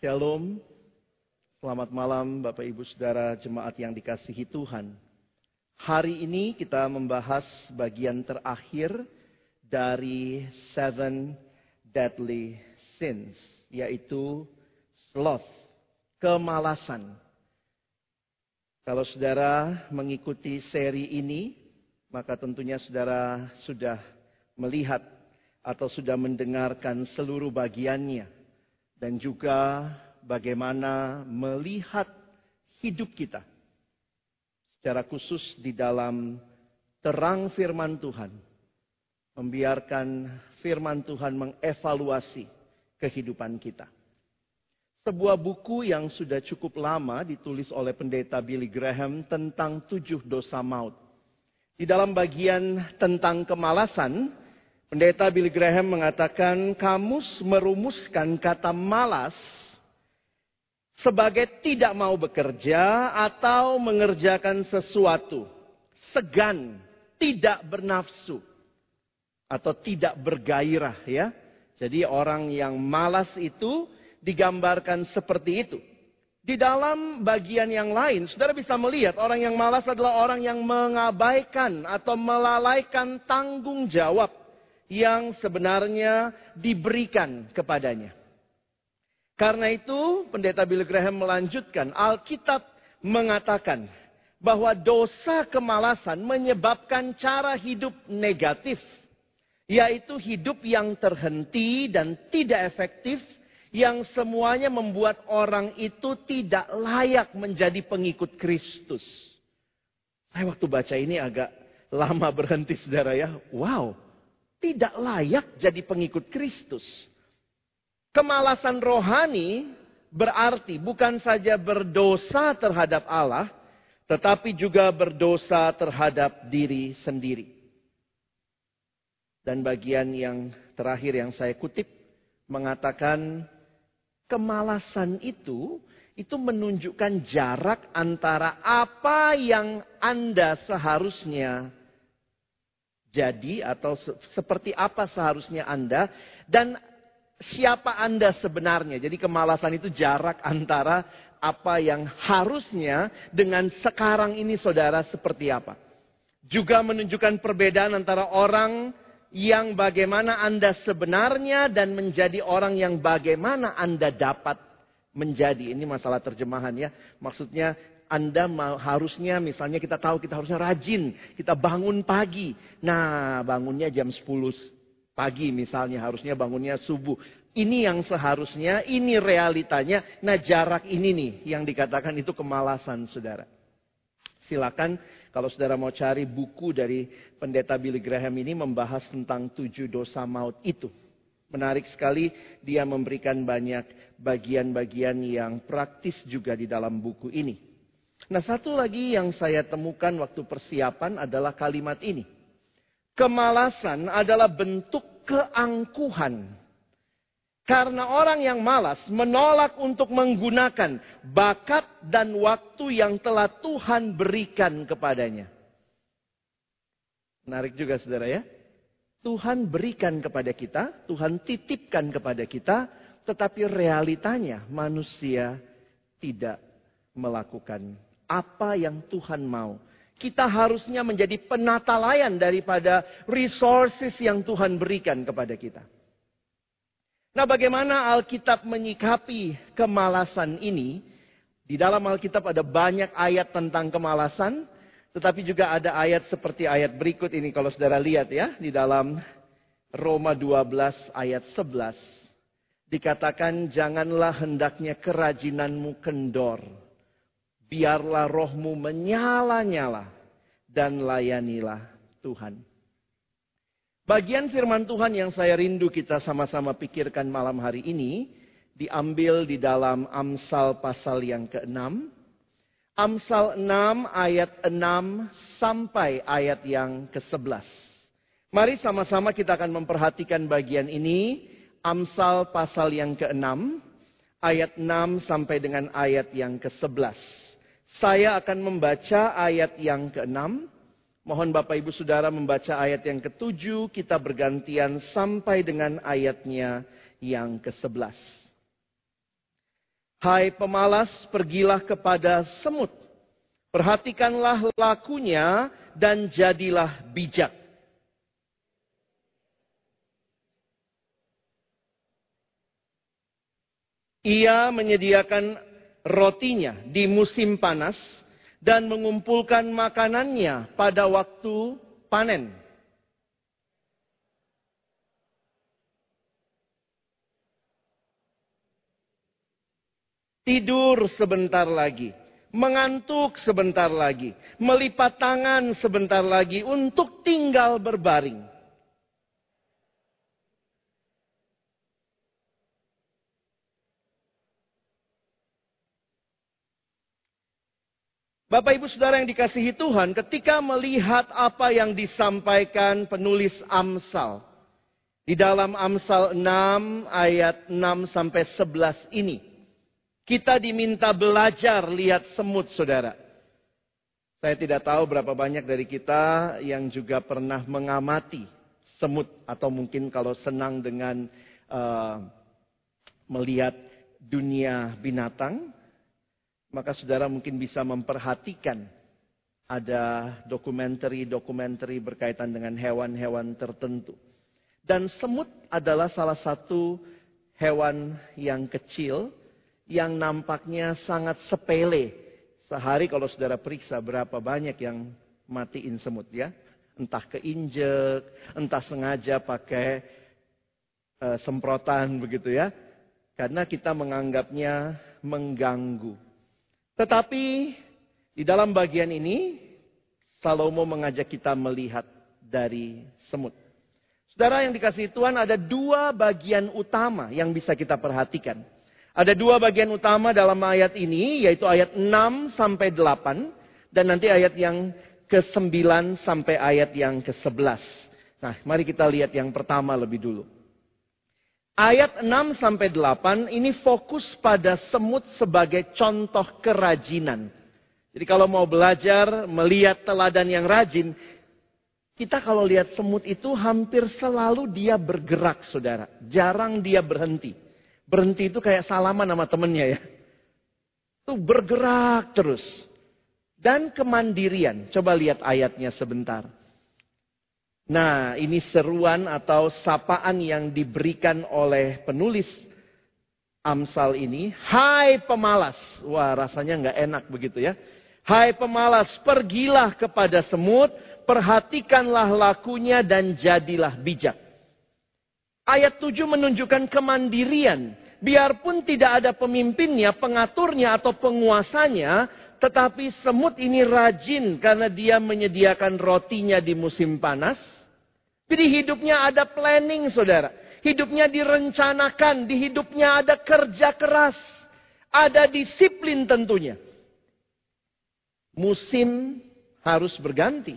Shalom. Selamat malam Bapak Ibu Saudara jemaat yang dikasihi Tuhan. Hari ini kita membahas bagian terakhir dari Seven Deadly Sins, yaitu sloth, kemalasan. Kalau saudara mengikuti seri ini, maka tentunya saudara sudah melihat atau sudah mendengarkan seluruh bagiannya dan juga bagaimana melihat hidup kita secara khusus di dalam terang firman Tuhan. Membiarkan firman Tuhan mengevaluasi kehidupan kita. Sebuah buku yang sudah cukup lama ditulis oleh pendeta Billy Graham tentang tujuh dosa maut. Di dalam bagian tentang kemalasan, pendeta Billy Graham mengatakan kamus merumuskan kata malas sebagai tidak mau bekerja atau mengerjakan sesuatu, segan, tidak bernafsu atau tidak bergairah ya. Jadi orang yang malas itu digambarkan seperti itu. Di dalam bagian yang lain, saudara bisa melihat orang yang malas adalah orang yang mengabaikan atau melalaikan tanggung jawab yang sebenarnya diberikan kepadanya. Karena itu, Pendeta Billy Graham melanjutkan, Alkitab mengatakan bahwa dosa kemalasan menyebabkan cara hidup negatif, yaitu hidup yang terhenti dan tidak efektif, yang semuanya membuat orang itu tidak layak menjadi pengikut Kristus. Saya waktu baca ini agak lama berhenti saudara ya. Wow, tidak layak jadi pengikut Kristus. Kemalasan rohani berarti bukan saja berdosa terhadap Allah, tetapi juga berdosa terhadap diri sendiri. Dan bagian yang terakhir yang saya kutip mengatakan kemalasan itu itu menunjukkan jarak antara apa yang Anda seharusnya jadi atau seperti apa seharusnya Anda dan siapa Anda sebenarnya. Jadi kemalasan itu jarak antara apa yang harusnya dengan sekarang ini saudara seperti apa. Juga menunjukkan perbedaan antara orang yang bagaimana Anda sebenarnya dan menjadi orang yang bagaimana Anda dapat menjadi. Ini masalah terjemahan ya. Maksudnya anda harusnya misalnya kita tahu kita harusnya rajin. Kita bangun pagi. Nah bangunnya jam 10 pagi misalnya harusnya bangunnya subuh. Ini yang seharusnya, ini realitanya. Nah jarak ini nih yang dikatakan itu kemalasan saudara. Silakan kalau saudara mau cari buku dari pendeta Billy Graham ini membahas tentang tujuh dosa maut itu. Menarik sekali dia memberikan banyak bagian-bagian yang praktis juga di dalam buku ini. Nah satu lagi yang saya temukan waktu persiapan adalah kalimat ini. Kemalasan adalah bentuk keangkuhan. Karena orang yang malas menolak untuk menggunakan bakat dan waktu yang telah Tuhan berikan kepadanya. Menarik juga saudara ya. Tuhan berikan kepada kita, Tuhan titipkan kepada kita, tetapi realitanya manusia tidak melakukan apa yang Tuhan mau. Kita harusnya menjadi penata layan daripada resources yang Tuhan berikan kepada kita. Nah, bagaimana Alkitab menyikapi kemalasan ini? Di dalam Alkitab ada banyak ayat tentang kemalasan, tetapi juga ada ayat seperti ayat berikut ini kalau saudara lihat ya di dalam Roma 12 ayat 11 dikatakan janganlah hendaknya kerajinanmu kendor biarlah rohmu menyala-nyala dan layanilah Tuhan. Bagian firman Tuhan yang saya rindu kita sama-sama pikirkan malam hari ini diambil di dalam Amsal pasal yang ke-6. Amsal 6 ayat 6 sampai ayat yang ke-11. Mari sama-sama kita akan memperhatikan bagian ini. Amsal pasal yang ke-6 ayat 6 sampai dengan ayat yang ke-11. Saya akan membaca ayat yang ke-6. Mohon Bapak Ibu Saudara membaca ayat yang ke-7. Kita bergantian sampai dengan ayatnya yang ke-11. Hai pemalas, pergilah kepada semut. Perhatikanlah lakunya dan jadilah bijak. Ia menyediakan rotinya di musim panas dan mengumpulkan makanannya pada waktu panen. Tidur sebentar lagi, mengantuk sebentar lagi, melipat tangan sebentar lagi untuk tinggal berbaring. Bapak Ibu Saudara yang dikasihi Tuhan, ketika melihat apa yang disampaikan penulis Amsal di dalam Amsal 6 ayat 6 sampai 11 ini, kita diminta belajar lihat semut, Saudara. Saya tidak tahu berapa banyak dari kita yang juga pernah mengamati semut atau mungkin kalau senang dengan uh, melihat dunia binatang, maka saudara mungkin bisa memperhatikan ada dokumenter-dokumenter berkaitan dengan hewan-hewan tertentu. Dan semut adalah salah satu hewan yang kecil yang nampaknya sangat sepele. Sehari kalau saudara periksa berapa banyak yang matiin semut ya. Entah keinjek, entah sengaja pakai uh, semprotan begitu ya. Karena kita menganggapnya mengganggu. Tetapi di dalam bagian ini, Salomo mengajak kita melihat dari semut. Saudara yang dikasih Tuhan ada dua bagian utama yang bisa kita perhatikan. Ada dua bagian utama dalam ayat ini, yaitu ayat 6 sampai 8, dan nanti ayat yang ke-9 sampai ayat yang ke-11. Nah, mari kita lihat yang pertama lebih dulu. Ayat 6 sampai 8 ini fokus pada semut sebagai contoh kerajinan. Jadi kalau mau belajar melihat teladan yang rajin, kita kalau lihat semut itu hampir selalu dia bergerak, saudara. Jarang dia berhenti. Berhenti itu kayak salaman sama temennya ya. Itu bergerak terus. Dan kemandirian. Coba lihat ayatnya sebentar. Nah, ini seruan atau sapaan yang diberikan oleh penulis Amsal ini. Hai pemalas. Wah, rasanya nggak enak begitu ya. Hai pemalas, pergilah kepada semut, perhatikanlah lakunya dan jadilah bijak. Ayat 7 menunjukkan kemandirian. Biarpun tidak ada pemimpinnya, pengaturnya atau penguasanya, tetapi semut ini rajin karena dia menyediakan rotinya di musim panas jadi hidupnya ada planning saudara. Hidupnya direncanakan, di hidupnya ada kerja keras. Ada disiplin tentunya. Musim harus berganti.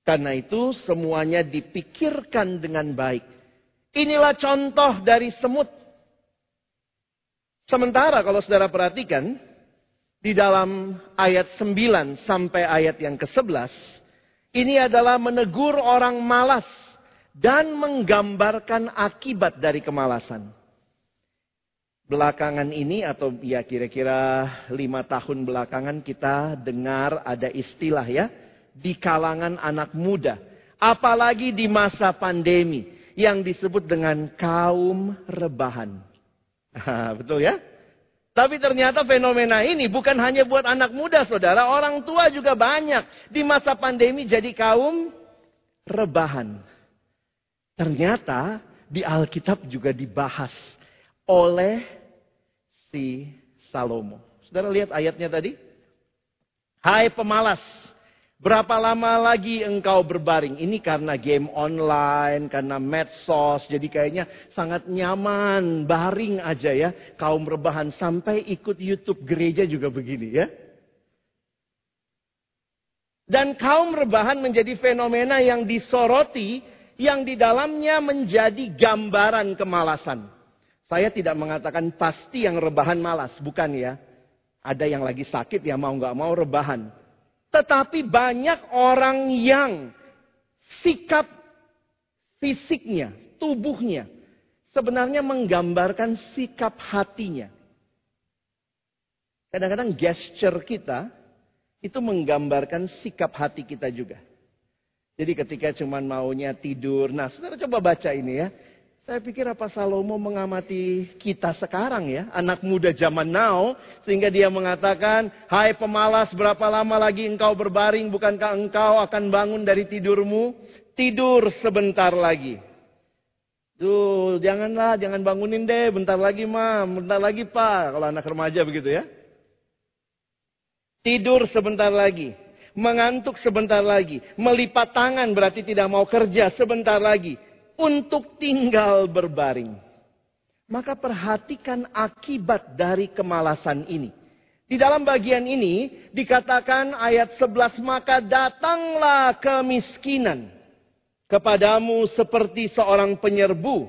Karena itu semuanya dipikirkan dengan baik. Inilah contoh dari semut. Sementara kalau saudara perhatikan, di dalam ayat 9 sampai ayat yang ke-11, ini adalah menegur orang malas dan menggambarkan akibat dari kemalasan. Belakangan ini atau ya kira-kira lima tahun belakangan kita dengar ada istilah ya di kalangan anak muda. Apalagi di masa pandemi yang disebut dengan kaum rebahan. Betul ya? Tapi ternyata fenomena ini bukan hanya buat anak muda saudara, orang tua juga banyak. Di masa pandemi jadi kaum rebahan. Ternyata di Alkitab juga dibahas oleh si Salomo. Saudara lihat ayatnya tadi? Hai pemalas, Berapa lama lagi engkau berbaring? Ini karena game online, karena medsos. Jadi kayaknya sangat nyaman, baring aja ya. Kaum rebahan sampai ikut YouTube gereja juga begini ya. Dan kaum rebahan menjadi fenomena yang disoroti, yang di dalamnya menjadi gambaran kemalasan. Saya tidak mengatakan pasti yang rebahan malas, bukan ya. Ada yang lagi sakit ya mau nggak mau rebahan. Tetapi banyak orang yang sikap fisiknya, tubuhnya, sebenarnya menggambarkan sikap hatinya. Kadang-kadang gesture kita itu menggambarkan sikap hati kita juga. Jadi ketika cuman maunya tidur, nah saudara coba baca ini ya. Saya pikir apa Salomo mengamati kita sekarang ya, anak muda zaman now, sehingga dia mengatakan, Hai pemalas berapa lama lagi engkau berbaring, bukankah engkau akan bangun dari tidurmu? Tidur sebentar lagi. Tuh, janganlah, jangan bangunin deh, bentar lagi ma, bentar lagi pak, kalau anak remaja begitu ya. Tidur sebentar lagi, mengantuk sebentar lagi, melipat tangan berarti tidak mau kerja sebentar lagi untuk tinggal berbaring. Maka perhatikan akibat dari kemalasan ini. Di dalam bagian ini dikatakan ayat 11 maka datanglah kemiskinan kepadamu seperti seorang penyerbu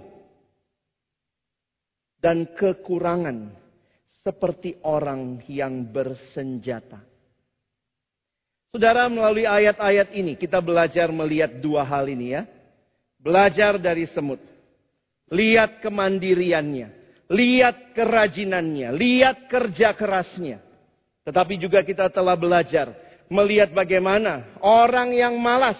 dan kekurangan seperti orang yang bersenjata. Saudara melalui ayat-ayat ini kita belajar melihat dua hal ini ya. Belajar dari semut. Lihat kemandiriannya. Lihat kerajinannya. Lihat kerja kerasnya. Tetapi juga kita telah belajar melihat bagaimana orang yang malas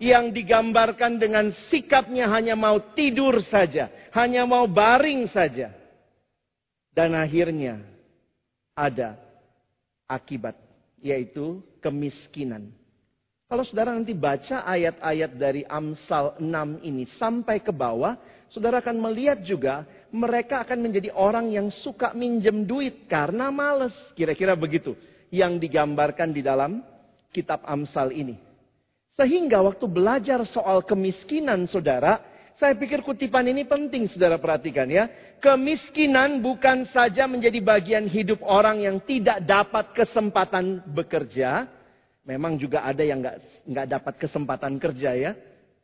yang digambarkan dengan sikapnya hanya mau tidur saja, hanya mau baring saja. Dan akhirnya ada akibat yaitu kemiskinan. Kalau saudara nanti baca ayat-ayat dari Amsal 6 ini sampai ke bawah, saudara akan melihat juga mereka akan menjadi orang yang suka minjem duit karena males. Kira-kira begitu yang digambarkan di dalam kitab Amsal ini. Sehingga waktu belajar soal kemiskinan saudara, saya pikir kutipan ini penting saudara perhatikan ya. Kemiskinan bukan saja menjadi bagian hidup orang yang tidak dapat kesempatan bekerja, Memang juga ada yang nggak nggak dapat kesempatan kerja ya,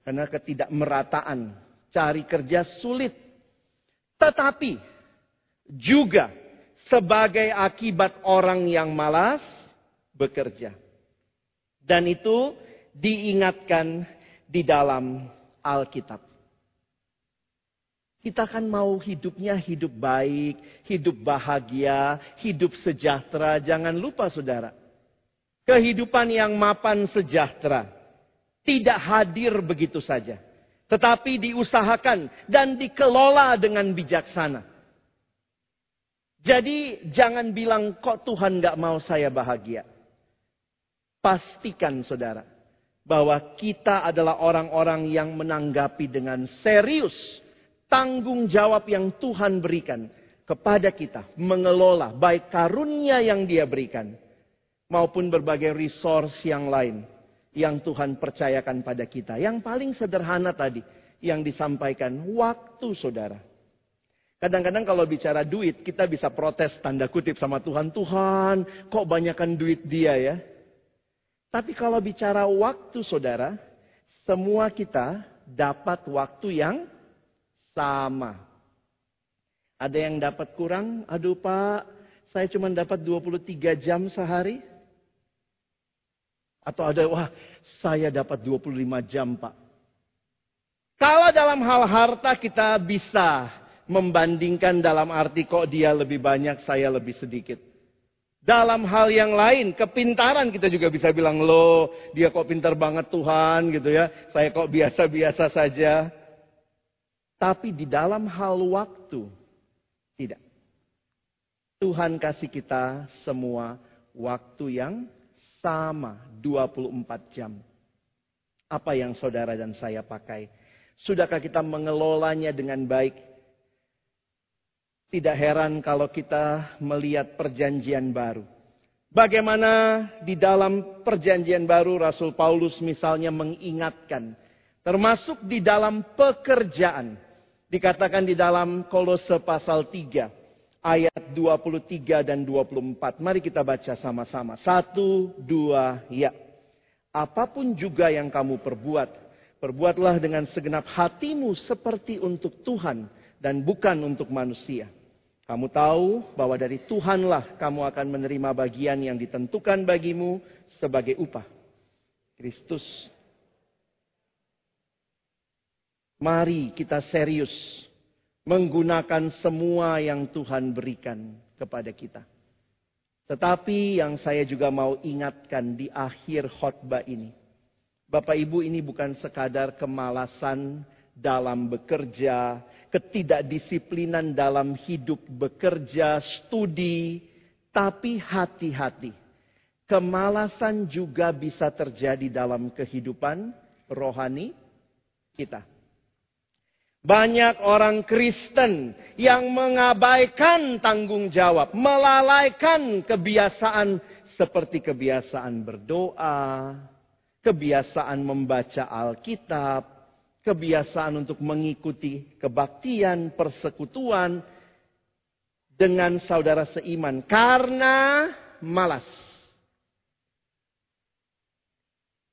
karena ketidakmerataan, cari kerja sulit. Tetapi juga sebagai akibat orang yang malas bekerja. Dan itu diingatkan di dalam Alkitab. Kita kan mau hidupnya hidup baik, hidup bahagia, hidup sejahtera. Jangan lupa saudara, kehidupan yang mapan sejahtera tidak hadir begitu saja, tetapi diusahakan dan dikelola dengan bijaksana. Jadi jangan bilang kok Tuhan gak mau saya bahagia. Pastikan saudara bahwa kita adalah orang-orang yang menanggapi dengan serius tanggung jawab yang Tuhan berikan kepada kita mengelola baik karunia yang dia berikan maupun berbagai resource yang lain yang Tuhan percayakan pada kita. Yang paling sederhana tadi yang disampaikan waktu saudara. Kadang-kadang kalau bicara duit kita bisa protes tanda kutip sama Tuhan. Tuhan kok banyakkan duit dia ya. Tapi kalau bicara waktu saudara. Semua kita dapat waktu yang sama. Ada yang dapat kurang, aduh pak, saya cuma dapat 23 jam sehari. Atau ada, wah saya dapat 25 jam pak. Kalau dalam hal harta kita bisa membandingkan dalam arti kok dia lebih banyak, saya lebih sedikit. Dalam hal yang lain, kepintaran kita juga bisa bilang, loh dia kok pintar banget Tuhan gitu ya. Saya kok biasa-biasa saja. Tapi di dalam hal waktu, tidak. Tuhan kasih kita semua waktu yang sama 24 jam. Apa yang saudara dan saya pakai? Sudahkah kita mengelolanya dengan baik? Tidak heran kalau kita melihat perjanjian baru. Bagaimana di dalam perjanjian baru Rasul Paulus misalnya mengingatkan. Termasuk di dalam pekerjaan. Dikatakan di dalam kolose pasal 3 ayat 23 dan 24. Mari kita baca sama-sama. Satu, dua, ya. Apa pun juga yang kamu perbuat, perbuatlah dengan segenap hatimu seperti untuk Tuhan dan bukan untuk manusia. Kamu tahu bahwa dari Tuhanlah kamu akan menerima bagian yang ditentukan bagimu sebagai upah. Kristus. Mari kita serius menggunakan semua yang Tuhan berikan kepada kita. Tetapi yang saya juga mau ingatkan di akhir khotbah ini. Bapak Ibu ini bukan sekadar kemalasan dalam bekerja, ketidakdisiplinan dalam hidup bekerja, studi, tapi hati-hati. Kemalasan juga bisa terjadi dalam kehidupan rohani kita. Banyak orang Kristen yang mengabaikan tanggung jawab, melalaikan kebiasaan seperti kebiasaan berdoa, kebiasaan membaca Alkitab, kebiasaan untuk mengikuti kebaktian, persekutuan dengan saudara seiman karena malas.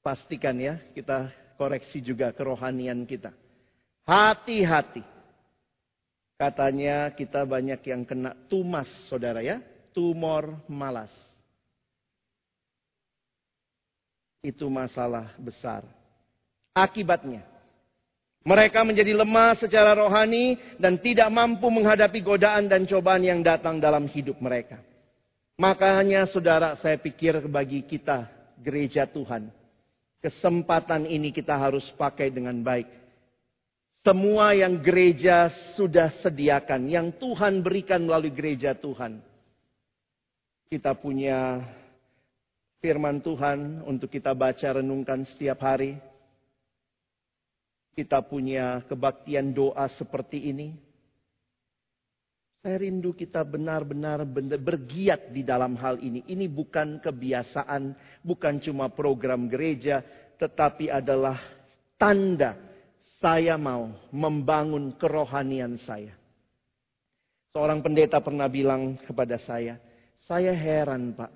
Pastikan ya, kita koreksi juga kerohanian kita. Hati-hati. Katanya kita banyak yang kena tumas, saudara ya. Tumor malas. Itu masalah besar. Akibatnya, mereka menjadi lemah secara rohani dan tidak mampu menghadapi godaan dan cobaan yang datang dalam hidup mereka. Makanya saudara saya pikir bagi kita gereja Tuhan. Kesempatan ini kita harus pakai dengan baik. Semua yang gereja sudah sediakan, yang Tuhan berikan melalui gereja Tuhan. Kita punya firman Tuhan untuk kita baca renungkan setiap hari. Kita punya kebaktian doa seperti ini. Saya rindu kita benar-benar bergiat di dalam hal ini. Ini bukan kebiasaan, bukan cuma program gereja, tetapi adalah tanda saya mau membangun kerohanian saya. Seorang pendeta pernah bilang kepada saya, saya heran pak,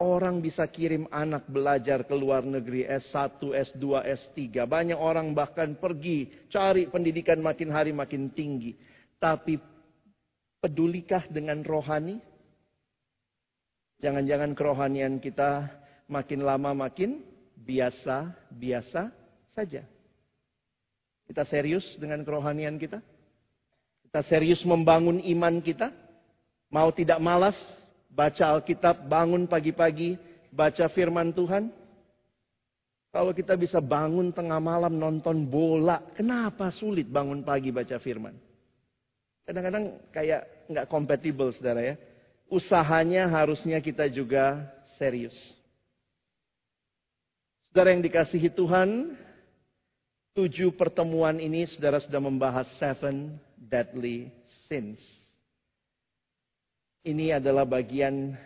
orang bisa kirim anak belajar ke luar negeri S1, S2, S3. Banyak orang bahkan pergi cari pendidikan makin hari makin tinggi. Tapi pedulikah dengan rohani? Jangan-jangan kerohanian kita makin lama makin biasa-biasa saja. Kita serius dengan kerohanian kita? Kita serius membangun iman kita? Mau tidak malas baca Alkitab, bangun pagi-pagi, baca firman Tuhan? Kalau kita bisa bangun tengah malam nonton bola, kenapa sulit bangun pagi baca firman? Kadang-kadang kayak nggak compatible saudara ya. Usahanya harusnya kita juga serius. Saudara yang dikasihi Tuhan, tujuh pertemuan ini saudara sudah membahas seven deadly sins. Ini adalah bagian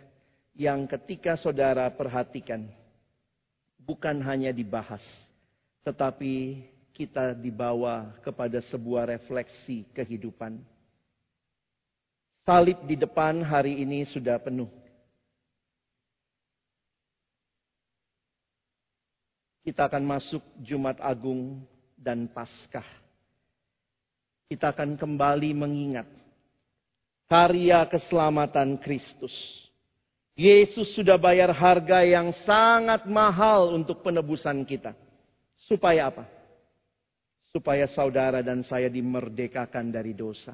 yang ketika saudara perhatikan, bukan hanya dibahas, tetapi kita dibawa kepada sebuah refleksi kehidupan. Salib di depan hari ini sudah penuh. Kita akan masuk Jumat Agung dan Paskah. Kita akan kembali mengingat karya keselamatan Kristus. Yesus sudah bayar harga yang sangat mahal untuk penebusan kita. Supaya apa? Supaya saudara dan saya dimerdekakan dari dosa.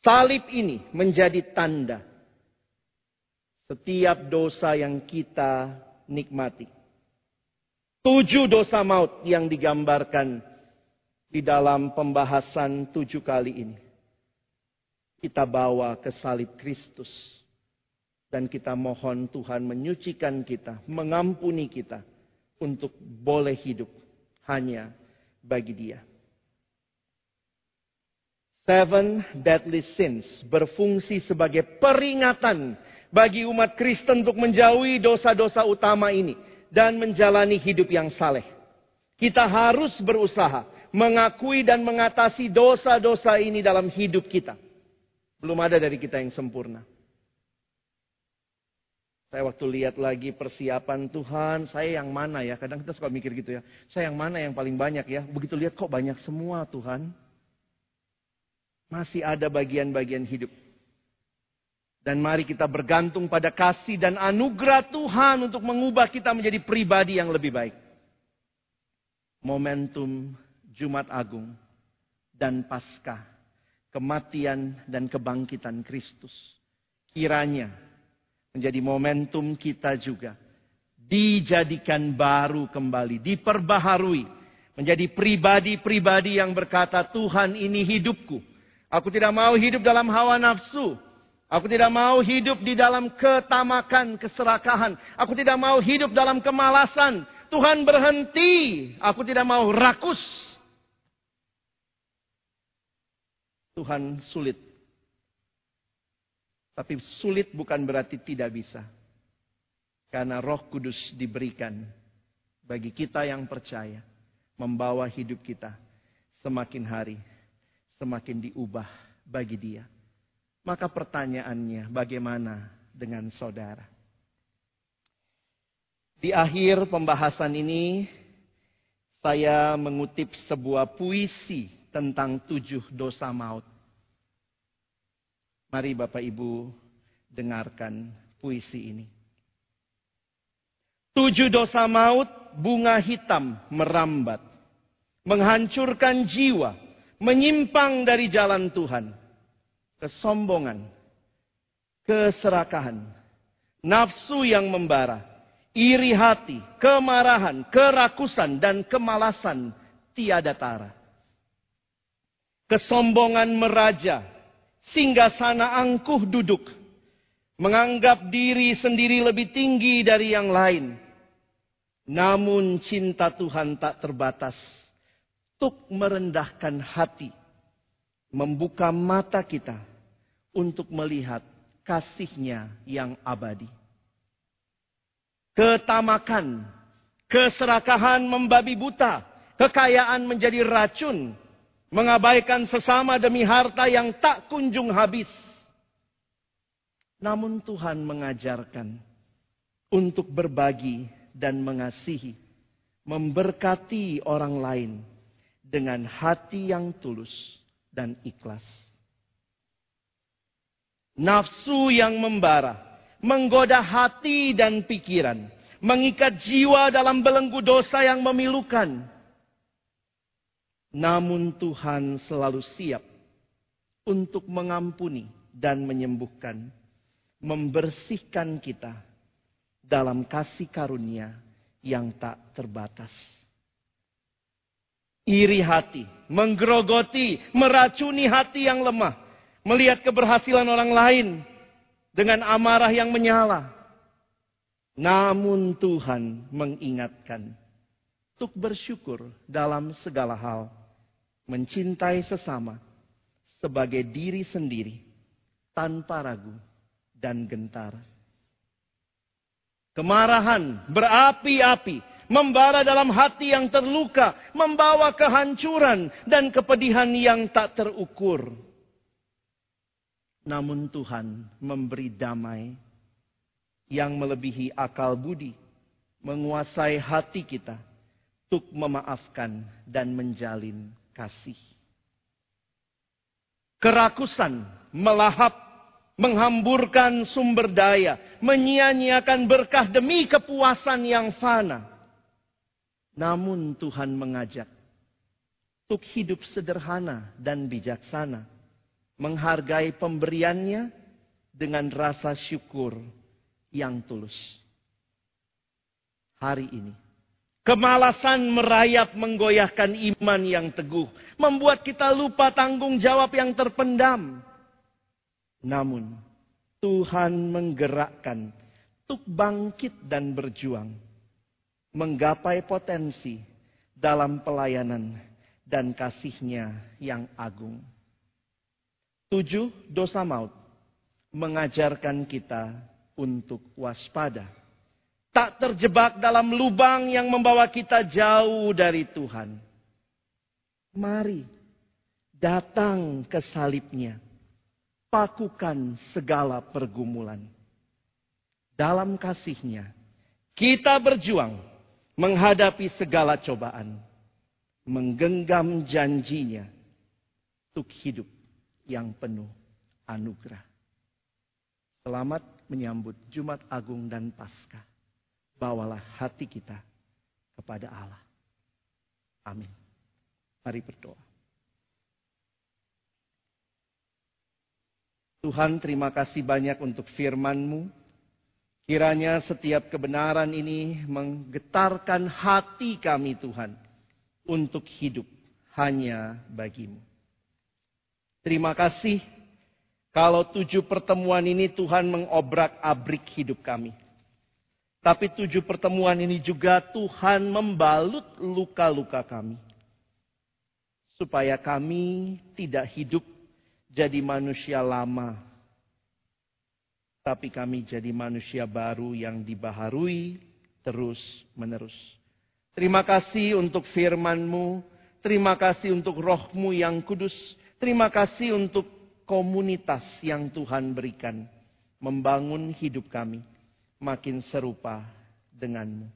Salib ini menjadi tanda setiap dosa yang kita nikmati Tujuh dosa maut yang digambarkan di dalam pembahasan tujuh kali ini. Kita bawa ke salib Kristus. Dan kita mohon Tuhan menyucikan kita, mengampuni kita untuk boleh hidup hanya bagi dia. Seven deadly sins berfungsi sebagai peringatan bagi umat Kristen untuk menjauhi dosa-dosa utama ini dan menjalani hidup yang saleh. Kita harus berusaha mengakui dan mengatasi dosa-dosa ini dalam hidup kita. Belum ada dari kita yang sempurna. Saya waktu lihat lagi persiapan Tuhan, saya yang mana ya? Kadang kita suka mikir gitu ya. Saya yang mana yang paling banyak ya? Begitu lihat kok banyak semua Tuhan. Masih ada bagian-bagian hidup dan mari kita bergantung pada kasih dan anugerah Tuhan untuk mengubah kita menjadi pribadi yang lebih baik. Momentum Jumat Agung dan Paskah, kematian dan kebangkitan Kristus. Kiranya menjadi momentum kita juga. Dijadikan baru kembali, diperbaharui. Menjadi pribadi-pribadi yang berkata, Tuhan ini hidupku. Aku tidak mau hidup dalam hawa nafsu. Aku tidak mau hidup di dalam ketamakan, keserakahan. Aku tidak mau hidup dalam kemalasan. Tuhan berhenti. Aku tidak mau rakus. Tuhan sulit tapi sulit bukan berarti tidak bisa. Karena roh kudus diberikan bagi kita yang percaya. Membawa hidup kita semakin hari semakin diubah bagi dia. Maka pertanyaannya bagaimana dengan saudara? Di akhir pembahasan ini saya mengutip sebuah puisi tentang tujuh dosa maut. Mari Bapak Ibu dengarkan puisi ini. Tujuh dosa maut bunga hitam merambat. Menghancurkan jiwa. Menyimpang dari jalan Tuhan. Kesombongan. Keserakahan. Nafsu yang membara. Iri hati. Kemarahan. Kerakusan dan kemalasan tiada tara. Kesombongan meraja Singgah sana angkuh duduk. Menganggap diri sendiri lebih tinggi dari yang lain. Namun cinta Tuhan tak terbatas. Untuk merendahkan hati. Membuka mata kita. Untuk melihat kasihnya yang abadi. Ketamakan. Keserakahan membabi buta. Kekayaan menjadi racun Mengabaikan sesama demi harta yang tak kunjung habis. Namun Tuhan mengajarkan untuk berbagi dan mengasihi, memberkati orang lain dengan hati yang tulus dan ikhlas. Nafsu yang membara, menggoda hati dan pikiran, mengikat jiwa dalam belenggu dosa yang memilukan namun Tuhan selalu siap untuk mengampuni dan menyembuhkan, membersihkan kita dalam kasih karunia yang tak terbatas. Iri hati, menggerogoti, meracuni hati yang lemah, melihat keberhasilan orang lain dengan amarah yang menyala. Namun Tuhan mengingatkan untuk bersyukur dalam segala hal mencintai sesama sebagai diri sendiri tanpa ragu dan gentar. Kemarahan berapi-api, membara dalam hati yang terluka, membawa kehancuran dan kepedihan yang tak terukur. Namun Tuhan memberi damai yang melebihi akal budi, menguasai hati kita untuk memaafkan dan menjalin kasih. Kerakusan melahap, menghamburkan sumber daya, menyia-nyiakan berkah demi kepuasan yang fana. Namun Tuhan mengajak untuk hidup sederhana dan bijaksana, menghargai pemberiannya dengan rasa syukur yang tulus. Hari ini Kemalasan merayap menggoyahkan iman yang teguh. Membuat kita lupa tanggung jawab yang terpendam. Namun Tuhan menggerakkan untuk bangkit dan berjuang. Menggapai potensi dalam pelayanan dan kasihnya yang agung. Tujuh, dosa maut mengajarkan kita untuk waspada tak terjebak dalam lubang yang membawa kita jauh dari Tuhan. Mari datang ke salibnya. Pakukan segala pergumulan. Dalam kasihnya, kita berjuang menghadapi segala cobaan. Menggenggam janjinya untuk hidup yang penuh anugerah. Selamat menyambut Jumat Agung dan Paskah bawalah hati kita kepada Allah. Amin. Mari berdoa. Tuhan terima kasih banyak untuk firman-Mu Kiranya setiap kebenaran ini menggetarkan hati kami Tuhan untuk hidup hanya bagimu. Terima kasih kalau tujuh pertemuan ini Tuhan mengobrak-abrik hidup kami. Tapi tujuh pertemuan ini juga Tuhan membalut luka-luka kami. Supaya kami tidak hidup jadi manusia lama. Tapi kami jadi manusia baru yang dibaharui terus menerus. Terima kasih untuk firman-Mu. Terima kasih untuk rohmu yang kudus. Terima kasih untuk komunitas yang Tuhan berikan. Membangun hidup kami makin serupa denganmu.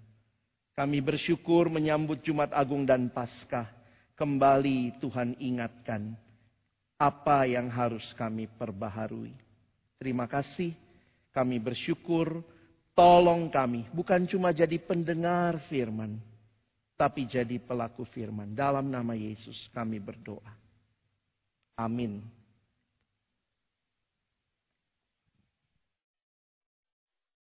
Kami bersyukur menyambut Jumat Agung dan Paskah. Kembali Tuhan ingatkan apa yang harus kami perbaharui. Terima kasih. Kami bersyukur, tolong kami bukan cuma jadi pendengar firman, tapi jadi pelaku firman. Dalam nama Yesus kami berdoa. Amin.